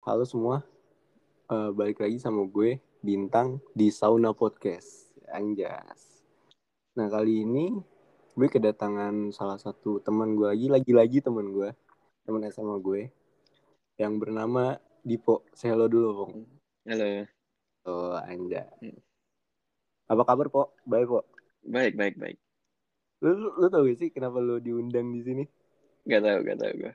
Halo semua, Eh, balik lagi sama gue Bintang di Sauna Podcast, Anjas. Nah kali ini gue kedatangan salah satu teman gue lagi, lagi-lagi teman gue, teman SMA gue, yang bernama Dipo. Say hello dulu, Pong. Halo, Oh, Anjas. Hmm. Apa kabar, Po? Baik, Po. baik baik baik. Lu, lu, lu tau gak sih kenapa lu diundang di sini? Gak tau gak tau gue.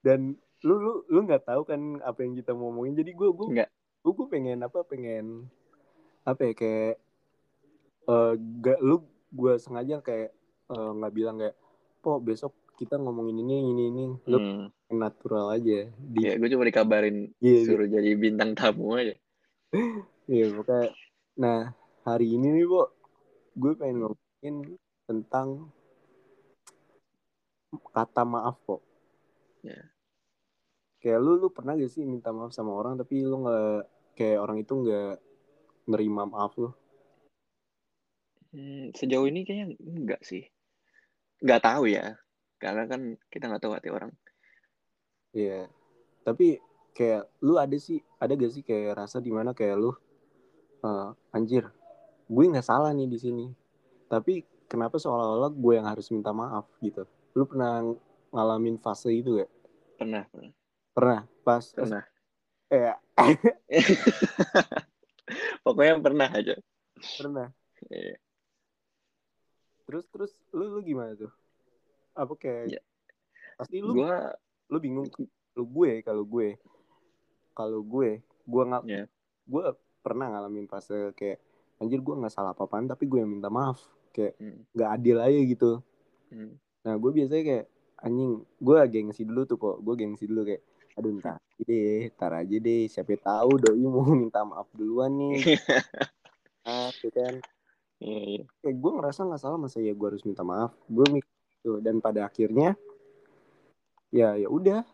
Dan lu lu lu nggak tahu kan apa yang kita mau ngomongin. Jadi gue gue Enggak. gue, gue pengen apa pengen apa ya kayak eh gak lu gue sengaja kayak eh, nggak bilang kayak po besok kita ngomongin ini ini ini lu Hmm. natural aja di Ya, gue cuma dikabarin Iya, iya. suruh jadi bintang tamu aja. iya pokoknya nah hari ini nih po gue pengen ngomongin tentang kata maaf po Ya. Kayak lu lu pernah gak sih minta maaf sama orang tapi lu nggak kayak orang itu nggak nerima maaf lu Hmm, sejauh ini kayaknya enggak sih. Nggak tahu ya. Karena kan kita nggak tahu hati orang. Iya. Tapi kayak lu ada sih, ada gak sih kayak rasa di mana kayak lu eh, anjir, gue nggak salah nih di sini. Tapi kenapa seolah-olah gue yang harus minta maaf gitu? Lu pernah ngalamin fase itu gak? Pernah, pernah. Pernah pas Pernah. eh Pokoknya pernah aja. pernah. Iya. Terus terus lu lu gimana tuh? Apa kayak Ya. pasti lu Gua lu bingung lu gue kalau gue kalau gue gue nggak ya. gue pernah ngalamin fase kayak anjir gue nggak salah apa-apaan tapi gue yang minta maaf kayak Hmm. nggak adil aja gitu Hmm. nah gue biasanya kayak anjing gue gengsi dulu tuh kok gue gengsi dulu kayak aduh ntar deh ntar aja deh. Siapa tahu doi mau minta maaf duluan nih. Ah gitu kan? Iya, iya. kayak gue ngerasa nggak salah masa ya gue harus minta maaf. Gue mikir dan pada akhirnya ya ya udah.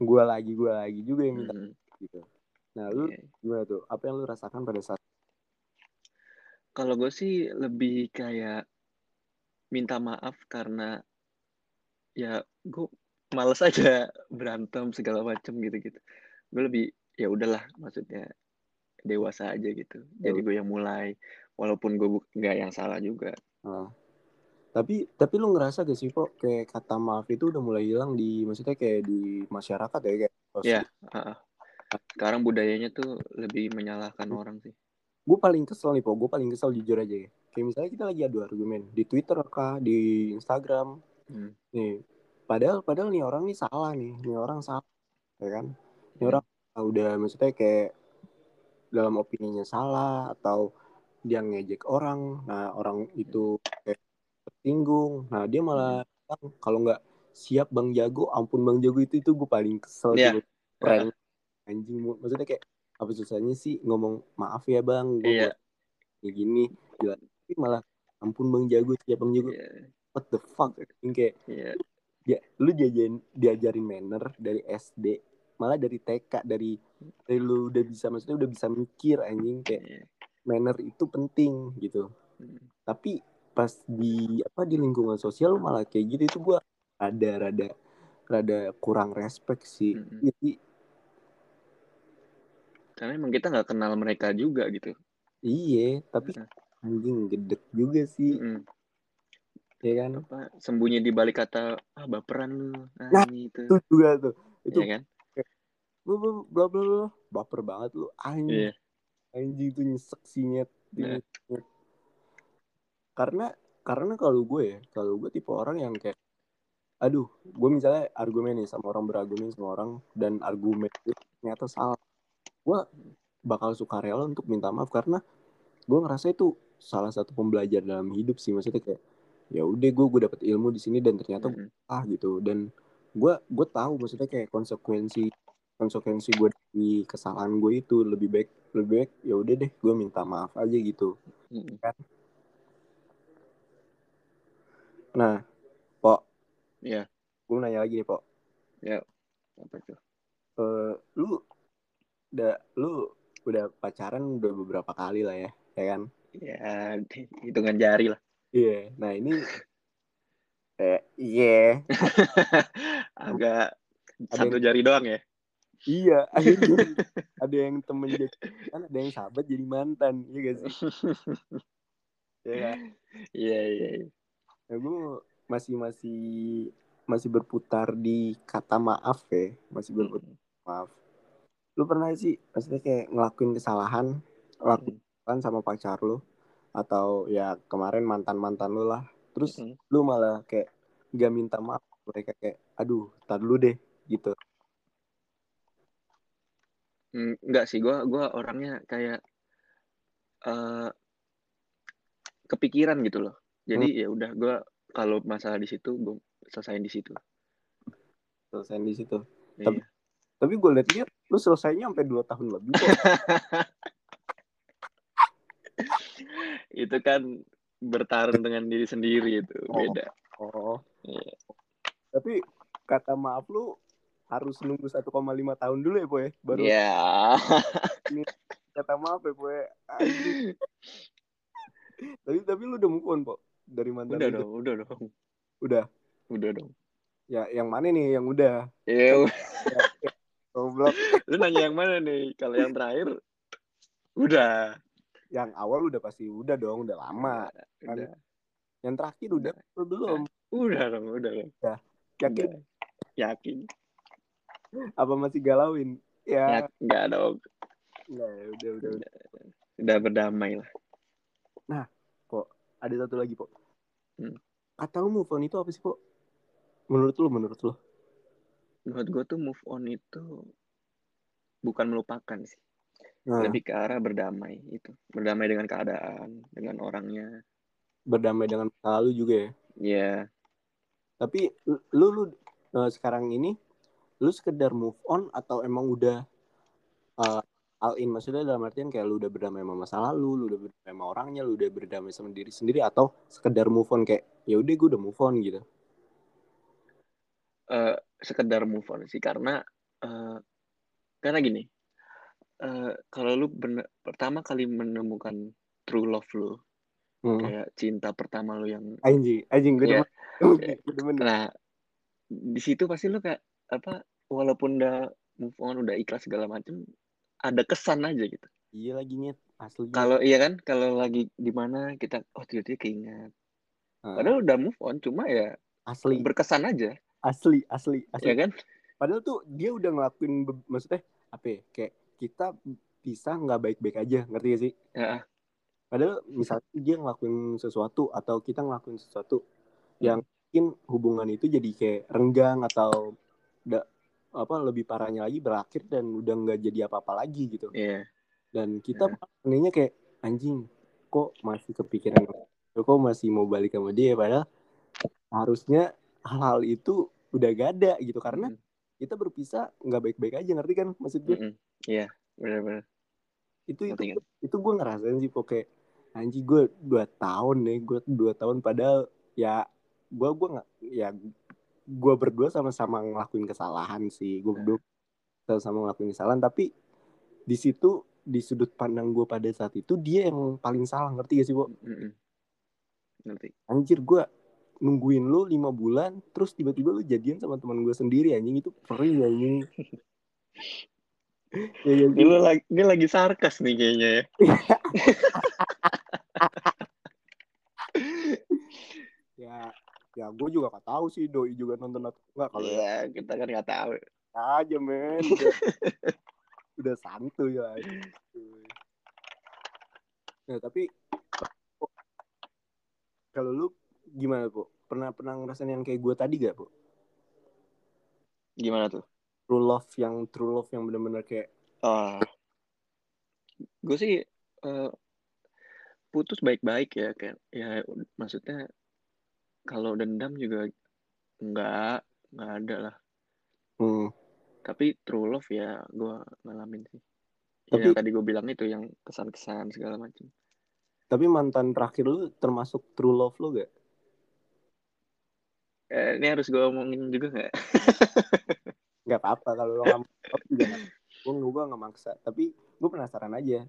Gue lagi gue lagi juga yang minta Hmm. gitu. Nah lu Iya. gimana tuh? Apa yang lu rasakan pada saat Kalau gue sih lebih kayak minta maaf karena ya gue males aja berantem segala macem gitu-gitu. Gue lebih ya udahlah maksudnya dewasa aja gitu. Jadi gue yang mulai walaupun gue nggak yang salah juga. Ah. Tapi tapi lu ngerasa gak sih kok kayak kata maaf itu udah mulai hilang di maksudnya kayak di masyarakat ya kayak Ya, ah, ah. sekarang budayanya tuh lebih menyalahkan orang sih. gue paling kesel nih po gue paling kesel jujur aja ya kayak misalnya kita lagi adu argumen di Twitter kah di Instagram Hmm. nih padahal padahal nih orang nih salah nih nih orang salah ya kan? Nih Hmm. orang udah maksudnya kayak dalam opininya salah atau dia ngejek orang nah orang itu kayak tersinggung nah dia malah bilang, kalau nggak siap bang jago ampun bang jago itu itu gue paling kesel Iya. tuh prank anjing maksudnya kayak apa susahnya sih ngomong maaf ya bang gue buat kayak gini. Gila. tapi malah ampun bang jago siap bang jago. Iya, what the fuck kayak iya, ya lu diajarin diajarin manner dari SD malah dari TK dari dari lu udah bisa maksudnya udah bisa mikir anjing kayak iya. manner itu penting gitu Hmm. tapi pas di apa di lingkungan sosial malah kayak gitu itu gua ada rada rada kurang respect sih Mm-mm. jadi Karena emang kita nggak kenal mereka juga gitu. iya tapi Heeh. anjing gedek juga sih Mm-mm. Ya kan Apa sembunyi di balik kata ah baperan lu. Ah, Nah, ini itu. itu juga tuh itu Iya kan? bla bla bla bla bla. baper banget lu anjing Iya. anjing itu nyesek sih nyet Nah. Nyet. karena karena kalau gue ya kalau gue tipe orang yang kayak aduh gue misalnya argumen nih sama orang berargumen sama orang dan argumen itu ternyata salah gue bakal suka rela untuk minta maaf karena gue ngerasa itu salah satu pembelajar dalam hidup sih maksudnya kayak ya udah gue gue dapet ilmu di sini dan ternyata Mm-mm. ah gitu dan gue gue tahu maksudnya kayak konsekuensi konsekuensi gue di kesalahan gue itu lebih baik lebih baik ya udah deh gue minta maaf aja gitu Mm-mm. nah pok Iya. gue nanya lagi nih pok Apa tuh? Eh, lu udah lu udah pacaran udah beberapa kali lah ya ya kan Ya, hitungan jari lah. Iya nah ini eh iya Agak Ada satu jari doang ya. iya akhirnya ada yang temen jadi kan ada yang sahabat jadi mantan iya gak sih ya kan? Iya iya. iya. nah, gue masih masih masih berputar di kata maaf ya masih berputar Hmm. maaf lu pernah sih maksudnya kayak ngelakuin kesalahan Hmm. kesalahan sama pacar lu atau ya kemarin mantan mantan lu lah terus Hmm. lu malah kayak gak minta maaf mereka kayak aduh tar dulu deh gitu Hmm, Enggak sih, gua gua orangnya kayak eh kepikiran gitu loh. Jadi ya udah gua kalau masalah di situ gua selesaiin di situ. selesai di situ Tapi- Iya. tapi gue liat-liat lu selesainya sampai dua tahun lebih kok itu kan bertarung dengan diri sendiri itu Oh. beda. oh Iya. tapi kata maaf lu harus nunggu 1,5 tahun dulu ya boy baru Ya. kata maaf ya boy tapi tapi lu udah move on kok dari mantan Udah lu? dong, udah dong. udah Udah dong. ya yang mana nih yang udah Ya, goblok lu nanya yang mana nih? Kalau yang terakhir udah. Yang awal udah pasti udah dong udah lama kan. Udah. yang terakhir udah lu belum Udah dong, udah dong. yakin Udah. Yakin. apa masih galauin ya Ya, enggak dong. enggak ya udah udah udah Udah berdamai lah. ada satu lagi po Hmm. kata lu move on itu apa sih po menurut lu menurut lu Menurut gue tuh move on itu bukan melupakan sih. Nah, Lebih ke arah berdamai itu. Berdamai dengan keadaan, dengan orangnya. berdamai dengan lalu juga ya Ya, tapi lu lu eh, sekarang ini lu sekedar move on atau emang udah eh, all in maksudnya dalam artian kayak lu udah berdamai sama masa lalu lu udah berdamai sama orangnya lu udah berdamai sama diri sendiri atau sekedar move on kayak ya udah gue udah move on gitu eh, sekedar move on sih karena eh, karena gini. Eh, kalau lu bener, pertama kali menemukan true love lu, hmm. kayak cinta pertama lu yang anjing anjing gue Iya. demen Nah, di situ pasti lu kayak apa? Walaupun udah move on, udah ikhlas segala macem, ada kesan aja gitu. iya lagi nyet asli Kalau iya kan, kalau lagi di mana kita, oh tiba-tiba keingat. Ah, Padahal udah move on, cuma ya asli berkesan aja, asli asli asli ya kan? padahal tuh dia udah ngelakuin maksudnya apa ya, kayak kita bisa nggak baik-baik aja ngerti gak sih Ya, padahal misalnya dia ngelakuin sesuatu atau kita ngelakuin sesuatu yang mungkin hubungan itu jadi kayak renggang atau udah apa lebih parahnya lagi berakhir dan udah nggak jadi apa-apa lagi gitu iya. dan kita Nah. anehnya kayak anjing kok masih kepikiran kok masih mau balik sama dia padahal harusnya hal-hal itu udah gak ada gitu karena Mm-mm. Kita berpisah nggak baik-baik aja ngerti kan maksud gue. Iya, benar-benar. itu itu Ngerti kan? itu gue ngerasain sih pokoknya anjing gue dua tahun nih gue dua tahun padahal ya gue gue nggak ya gue berdua sama-sama ngelakuin kesalahan sih gue berdua sama-sama ngelakuin kesalahan tapi di situ di sudut pandang gue pada saat itu dia yang paling salah ngerti gak sih bu Mm-mm. Ngerti. anjir gue nungguin lu lima bulan terus tiba-tiba lu jadian sama teman gue sendiri anjing. Itu perih anjing. Ya, ya, Ini, lagi, ini lagi sarkas nih kayaknya ya. ya ya gue juga gak tahu sih doi juga nonton atau enggak kalau ya Iya, kita kan nggak tahu. aja men. Udah, udah santuy lah. Nah tapi kalau lu gimana bu pernah pernah ngerasain yang kayak gue tadi gak bu Gimana tuh? true love yang true love yang bener-bener kayak Ah, gue sih eh, putus baik-baik ya kayak ya maksudnya kalau dendam juga nggak nggak ada lah. hmm, Tapi true love ya gue ngalamin sih. Tapi- yang tadi gue bilang itu yang kesan-kesan segala macam. tapi mantan terakhir lu termasuk true love lu gak Eh, ini harus gue omongin juga nggak? nggak apa-apa kalau lo nggak mau juga gue gue nggak maksa tapi gue penasaran aja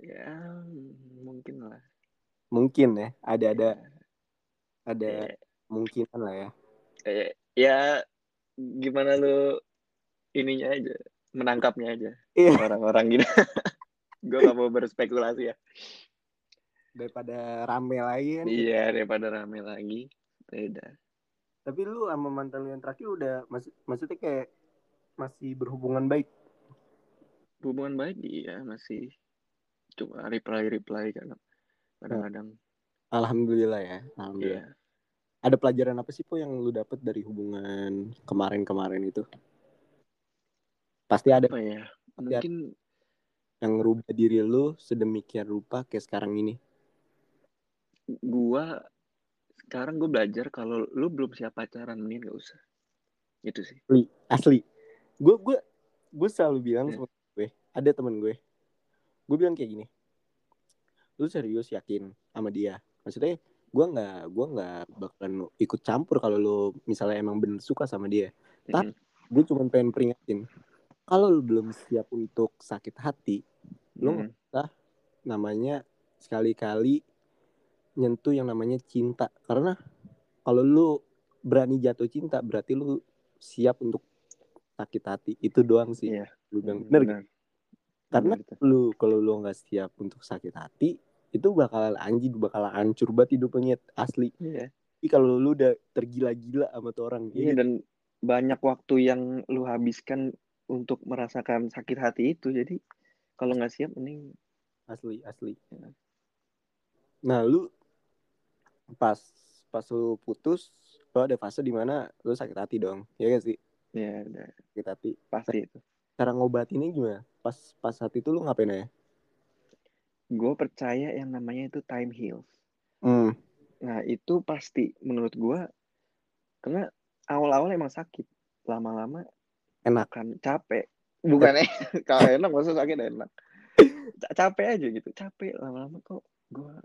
ya mungkin lah. mungkin ya ada ada ada Ya, mungkinan lah ya eh, ya gimana lu ininya aja, menangkapnya aja Iya. orang-orang gitu. gue gak mau berspekulasi ya. daripada rame lagi kan Iya daripada rame lagi. Beda. tapi lu sama mantan lu yang terakhir udah maksud maksudnya kayak masih berhubungan baik Hubungan baik iya masih cuma reply reply kan kadang-kadang. alhamdulillah ya alhamdulillah Iya. ada pelajaran apa sih po yang lu dapet dari hubungan kemarin-kemarin itu pasti ada Apa ya? Mungkin yang ngerubah diri lu sedemikian rupa kayak sekarang ini gua sekarang gue belajar kalau lu belum siap pacaran mending gak usah. Gitu sih. asli asli gue gue gue selalu bilang Iya. sama gue ada temen gue gue bilang kayak gini lu serius yakin sama dia maksudnya gue nggak gue nggak bakalan ikut campur kalau lu misalnya emang bener suka sama dia Tapi- Mm-mm. gue cuma pengen peringatin kalau lu belum siap untuk sakit hati lu Mm-mm. namanya sekali-kali nyentuh yang namanya cinta karena kalau lu berani jatuh cinta berarti lu siap untuk sakit hati itu doang sih Iya. lu bilang bener gak? Benar. karena Benar itu. lu kalau lu nggak siap untuk sakit hati itu bakalan anjing bakalan hancur banget hidupnya asli Iya. tapi kalau lu udah tergila-gila sama tuh orang Iya ya dan banyak waktu yang lu habiskan untuk merasakan sakit hati itu. Jadi kalau nggak siap mending asli asli Ya. nah lu pas pas lu putus lu ada fase di mana lu sakit hati dong ya gak sih ya udah sakit hati pasti itu. cara ngobatinnya gimana pas pas saat itu lu ngapain ya Gue percaya yang namanya itu time heals. hmm. Nah itu pasti menurut gue karena awal-awal emang sakit, lama-lama enak akan capek. Bukan eh kalau enak masa sakit enak. Ca- Capek aja gitu, capek lama-lama kok gue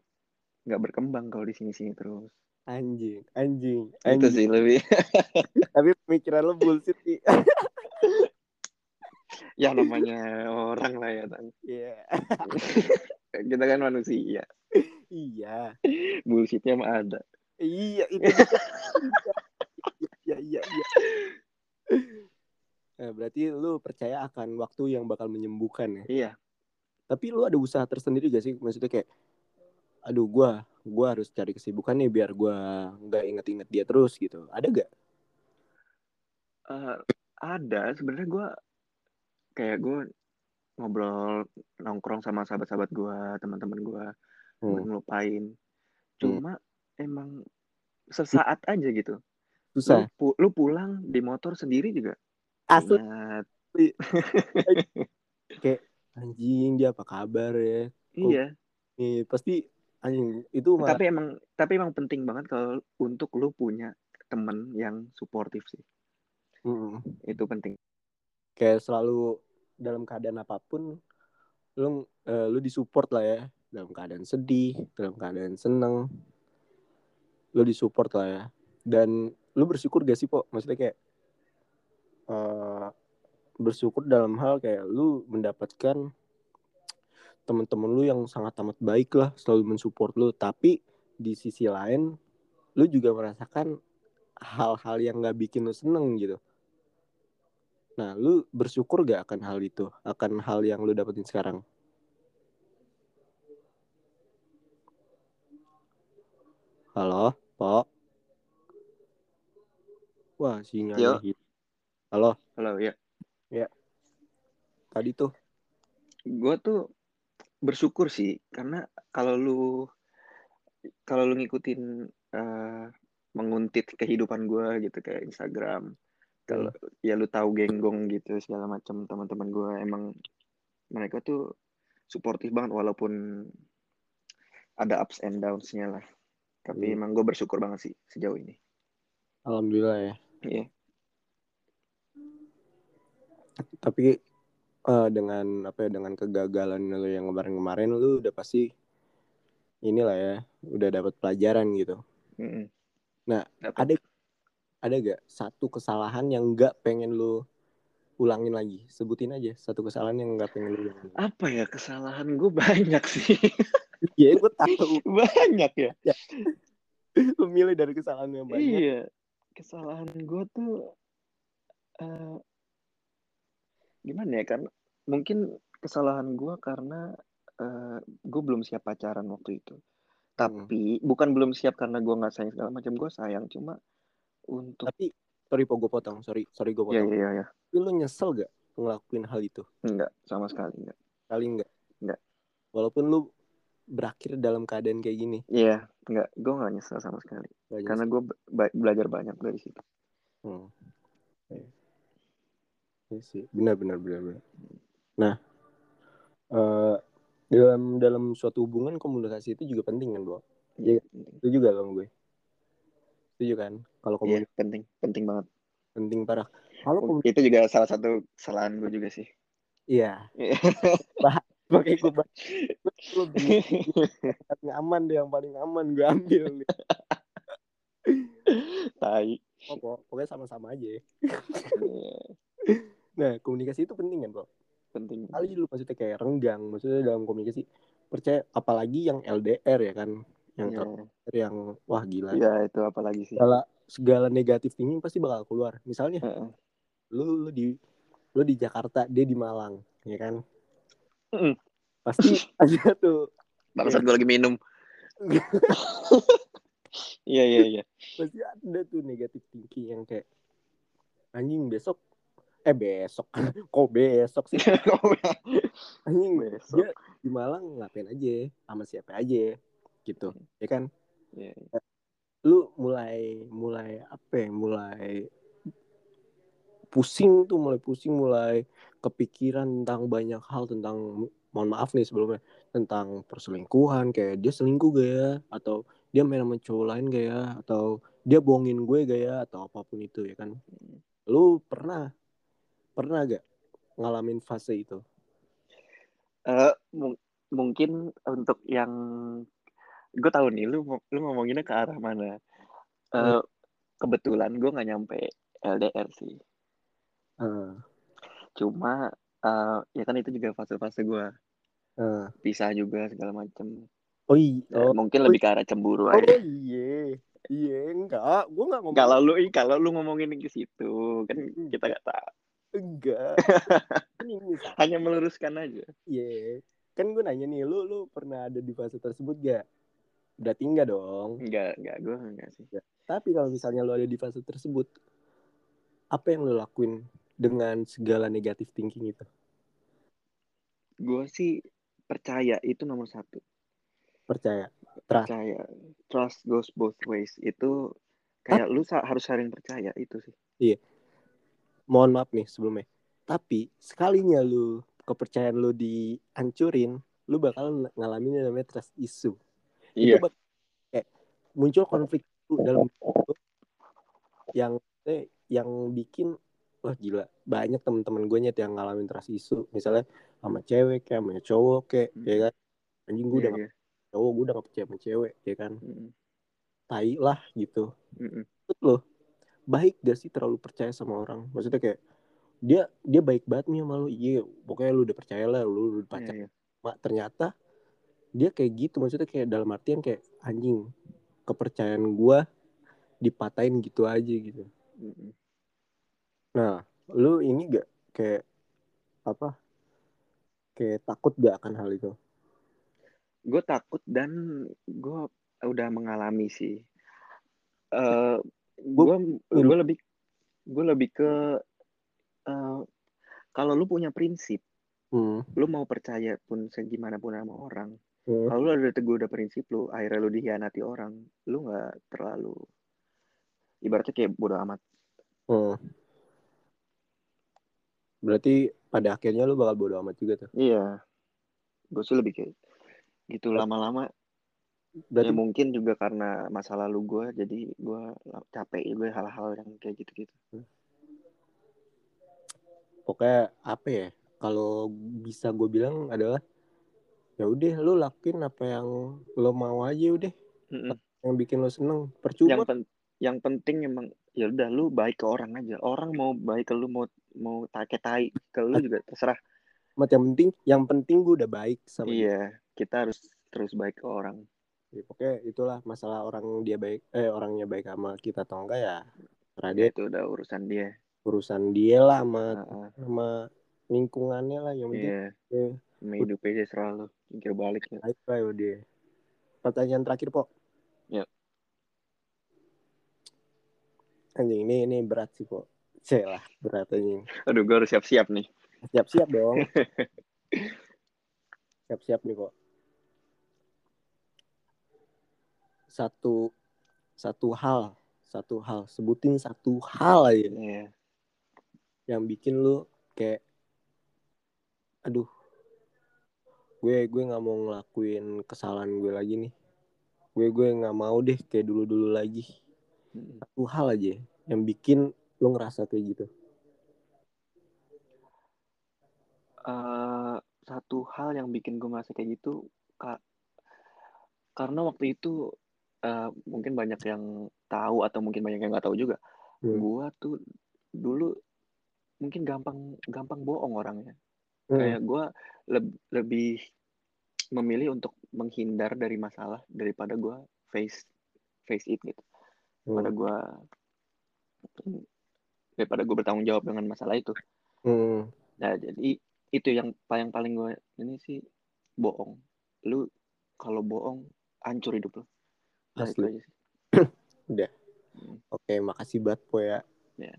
nggak berkembang kalau di sini-sini terus. anjing anjing Itu anjing sih lebih. tapi pemikiran lu bullshit sih ya namanya orang lah ya, Tan. Iya kita kan manusia. iya Bullshitnya mah ada. iya itu iya iya iya Nah, berarti lu percaya akan waktu yang bakal menyembuhkan ya Iya. tapi lu ada usaha tersendiri gak sih maksudnya kayak aduh gua gua harus cari kesibukan nih biar gua nggak inget-inget dia terus gitu. Ada gak Eh, ada. Sebenarnya gue kayak gue ngobrol nongkrong sama sahabat-sahabat gue teman-teman gue Hmm. ngelupain. Cuma emang sesaat aja gitu. Lu, susah pu- lu pulang di motor sendiri juga? Asli. Ingat. Anjing dia apa kabar ya? Iya. Nih pasti anjing itu malah tapi emang tapi emang penting banget kalau untuk lu punya temen yang suportif sih. Mm-mm. itu penting. Kayak selalu dalam keadaan apa pun lu eh, lu disupport lah ya. Dalam keadaan sedih dalam keadaan seneng lu disupport lah ya. Dan lu bersyukur gak sih po? Maksudnya kayak eh, bersyukur dalam hal kayak lu mendapatkan teman-teman lu yang sangat amat baik lah selalu mensupport lu tapi di sisi lain lu juga merasakan hal-hal yang nggak bikin lu seneng gitu Nah, lu bersyukur gak akan hal itu? Akan hal yang lu dapetin sekarang? Halo, Po? Wah, sinyalnya. Halo, halo ya tadi tuh. gue tuh bersyukur sih karena kalau lu kalau lu ngikutin eh, menguntit kehidupan gue gitu kayak Instagram kalau ya lu tahu genggong gitu segala macam teman-teman gue emang mereka tuh suportif banget walaupun ada ups and downs-nya lah tapi Iya. emang gue bersyukur banget sih sejauh ini Alhamdulillah ya. Iya. Tapi eh, dengan apa ya dengan kegagalan lu yang kemarin-kemarin lu udah pasti inilah ya, udah dapat pelajaran gitu. Mm-mm. Nah, Dapet. ada ada gak satu kesalahan yang nggak pengen lu ulangin lagi? Sebutin aja satu kesalahan yang nggak pengen lu ulangin. apa ya kesalahan gue banyak sih Iya, gue tahu. banyak ya Lu milih dari kesalahan yang banyak. Iya, kesalahan gue tuh eh, gimana ya karena mungkin kesalahan gue karena uh, gue belum siap pacaran waktu itu. Tapi hmm. bukan belum siap karena gue nggak sayang segala macam gue sayang. Cuma untuk tapi sorry po gue potong. Sorry sorry gue iya, potong. iya iya iya. Tapi lu nyesel gak ngelakuin hal itu? Enggak sama sekali enggak kali enggak enggak walaupun lu berakhir dalam keadaan kayak gini. Iya enggak gue nggak nyesel sama sekali. Gak karena gue belajar banyak dari situ. Hmm. ya sih. Benar benar benar benar. Nah uh, dalam dalam suatu hubungan komunikasi itu juga penting kan bro iya itu juga bang gue? Setuju kan? Kalau iya, komunikasi yeah, penting penting banget. Penting parah. Kalau oh, itu juga salah satu kesalahan gue juga sih. Iya. Bah pakai gue bah aman deh yang paling aman gue ambil nih. Tai. Oh, pokoknya sama-sama aja. Ya. Nah komunikasi itu penting kan bro penting kali lu maksudnya kayak renggang maksudnya dalam komunikasi percaya apalagi yang LDR ya kan yang yeah. yang wah gila ya itu apalagi sih segala segala negatif tinggi pasti bakal keluar misalnya uh -uh. lu lu di lu di Jakarta dia di Malang ya kan -uh. pasti aja tuh barusan ya. gue lagi minum iya iya iya pasti ada tuh negatif tinggi yang kayak anjing besok eh besok. Kok besok sih? Anjing besok. dia di Malang ngapain aja? Sama siapa aja? Gitu. Ya kan? Yeah. Iya. lu mulai mulai apa ya? Mulai pusing tuh mulai pusing mulai kepikiran tentang banyak hal tentang mohon maaf nih sebelumnya tentang perselingkuhan kayak dia selingkuh gak ya? Atau dia main sama cowok lain gak ya? Atau dia bohongin gue gak ya? Atau apa pun itu ya kan? Hmm. lu pernah Pernah gak ngalamin fase itu? Uh, mungkin untuk yang gue tahu nih lu lu ngomonginnya ke arah mana. Uh, kebetulan gue nggak nyampe LDR sih. Uh. Cuma uh, ya kan itu juga fase-fase gue. Uh. Pisah juga segala macem. Oh iya. Oh. Mungkin oh, lebih ke arah cemburu oh, aja. Oh iya. Iya, enggak. Gue enggak ngomong. Kalau lu kalau lu ngomongin ke situ, kan kita enggak tahu. Enggak. ini, Hanya meluruskan aja. Iya. Yeah. Kan gue nanya nih, lu lu pernah ada di fase tersebut gak? Udah tinggal dong. Enggak, enggak. Gue enggak sih. Ya. Tapi kalau misalnya lu ada di fase tersebut, apa yang lu lakuin dengan segala negatif thinking itu? Gue sih percaya itu nomor satu. Percaya. Trust. Percaya. Trust goes both ways. Itu kayak Hah? lu harus saling percaya itu sih. Iya mohon maaf nih sebelumnya tapi sekalinya lu kepercayaan lu dihancurin lu bakal ngalamin namanya trust issue iya. itu kayak muncul konflik dalam yang eh, yang bikin wah gila banyak teman-teman gue nyet yang ngalamin trust issue misalnya sama cewek kayak sama cowok kayak hmm. ya kan anjing gue yeah, udah yeah. Gak, cowok gue udah gak percaya sama cewek ya kan hmm. tai lah gitu hmm. loh baik gak sih terlalu percaya sama orang? Maksudnya kayak dia dia baik banget nih sama lu. Iya pokoknya lu udah percaya lah lu udah pacar. yeah, yeah. mak ternyata dia kayak gitu. Maksudnya kayak dalam artian kayak anjing kepercayaan gua dipatahin gitu aja gitu. Nah lu ini gak kayak apa kayak takut gak akan hal itu? Gue takut dan gue udah mengalami sih. Uh, gue gue lebih gue lebih ke uh, kalau lu punya prinsip hmm. lu mau percaya pun segimana pun sama orang hmm. kalau lu ada teguh udah prinsip lu akhirnya lu dihianati orang lu nggak terlalu ibaratnya kayak bodoh amat hmm. berarti pada akhirnya lu bakal bodoh amat juga tuh iya gue sih lebih kayak gitu lama-lama Berarti... Ya mungkin juga karena masa lalu gue, jadi gue capek juga hal-hal yang kayak gitu-gitu. Pokoknya apa ya? Kalau bisa gue bilang adalah ya udah lu lakuin apa yang lo mau aja udah. Mm -mm. Yang bikin lo seneng. Percuma. Yang, pen yang penting emang ya udah lu baik ke orang aja. Orang mau baik ke lu mau mau tak tai ke lu juga terserah. Mat yang penting yang penting gue udah baik sama Iya, kita harus terus baik ke orang ya, pokoknya itulah masalah orang dia baik eh orangnya baik sama kita atau enggak ya karena dia itu udah urusan dia urusan dia lah sama uh -uh. sama lingkungannya lah yang penting Iya. ya, Sama hidupnya aja selalu jungkir balik ya. baik lah ya udah pertanyaan terakhir pok Ya. anjing ini ini berat sih pok Cek lah berat anjing Aduh, gue harus siap-siap nih. siap-siap dong siap-siap nih kok satu satu hal satu hal. Sebutin satu hal aja. Iya. yang bikin lu kayak aduh gue gue nggak mau ngelakuin kesalahan gue lagi nih. Gue gue nggak mau deh kayak dulu dulu lagi satu hal aja yang bikin lu ngerasa kayak gitu. Eh, satu hal yang bikin gue merasa kayak gitu kak karena waktu itu eh, mungkin banyak yang tahu atau mungkin banyak yang nggak tahu juga Hmm. gue tuh dulu mungkin gampang gampang bohong orangnya Hmm. kayak gue lebih memilih untuk menghindar dari masalah daripada gue face face it gitu daripada Hmm. gue daripada gue bertanggung jawab dengan masalah itu Hmm. Nah, jadi itu yang paling paling gue ini sih bohong. Lu kalau bohong hancur hidup lu. Asli. aja sih. Oke, makasih banget po ya. Ya.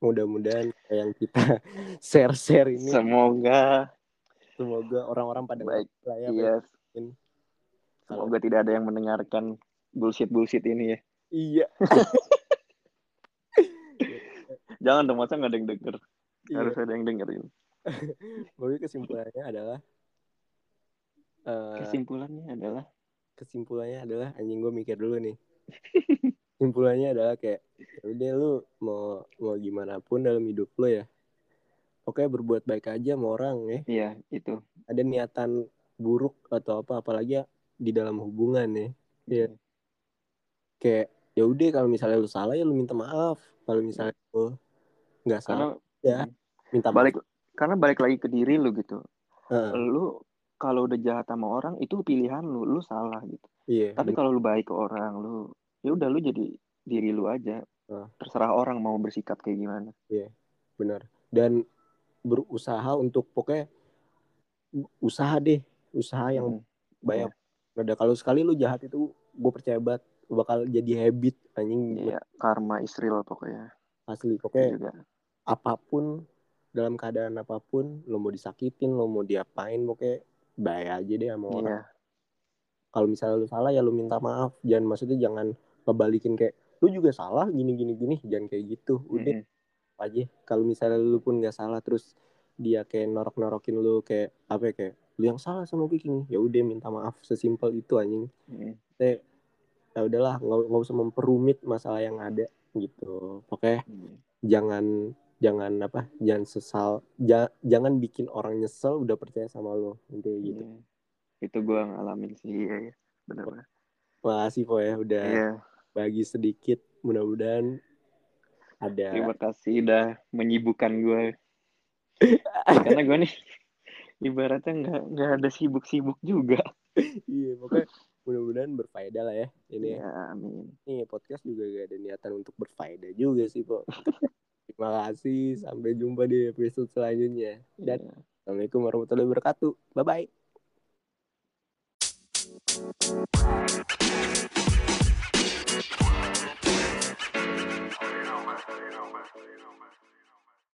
Mudah-mudahan yang kita share-share ini Semoga semoga orang-orang pada baik. ya. Yes. mungkin. Semoga tidak ada yang mendengarkan bullshit-bullshit ini ya. Iya. Jangan dong, masa nggak ada yang denger. iya. Harus ada yang dengerin. Mungkin kesimpulannya adalah eh, Kesimpulannya adalah kesimpulannya adalah anjing gue mikir dulu nih. Kesimpulannya adalah kayak ya udah lu mau mau gimana pun dalam hidup lu ya. Oke berbuat baik aja sama orang ya. iya itu. Ada niatan buruk atau apa apalagi ya di dalam hubungan ya. Iya. Kayak ya udah kalau misalnya lu salah ya lu minta maaf. Kalau misalnya lu nggak Karena salah ya minta maaf. balik karena balik lagi ke diri lu gitu. Heeh, Lu kalau udah jahat sama orang itu pilihan lu, lu salah gitu. iya. Tapi kalau lu baik ke orang, lu ya udah lu jadi diri lu aja. Ah. Terserah orang mau bersikap kayak gimana. benar dan berusaha untuk pokoknya usaha deh usaha yang Mm. banyak ada kalau sekali lu jahat itu gue percaya banget bakal jadi habit anjing Iya, karma is real pokoknya. asli pokoknya juga. apa pun dalam keadaan apa pun lo mau disakitin lo mau diapain pokoknya baik aja deh sama orang. Iya, kalau misalnya lu salah ya lu minta maaf. Jangan maksudnya jangan ngebalikin kayak lu juga salah gini gini gini. Jangan kayak gitu. Udah Mm-mm. aja. Kalau misalnya lu pun nggak salah terus dia kayak norok norokin lu kayak apa ya kayak lu yang salah sama Viking ya udah minta maaf. Sesimpel itu anjing. Mm-mm. Teh, ya udahlah nggak nggak usah memperumit masalah yang ada gitu. Pokoknya Iya. jangan jangan apa jangan sesal ja- jangan bikin orang nyesel udah percaya sama lo intinya gitu Iya. Itu gua ngalamin sih, iya, iya. Benar-benar. makasih po ya udah Iya, bagi sedikit mudah-mudahan ada terima kasih udah menyibukkan gue. Karena gue nih ibaratnya nggak nggak ada sibuk-sibuk juga. iya pokoknya mudah-mudahan berfaedah lah ya ini Ya, amin. nih podcast juga gak ada niatan untuk berfaedah juga sih po terima kasih. Sampai jumpa di episode selanjutnya. Dan Iya. assalamualaikum warahmatullahi wabarakatuh. Bye bye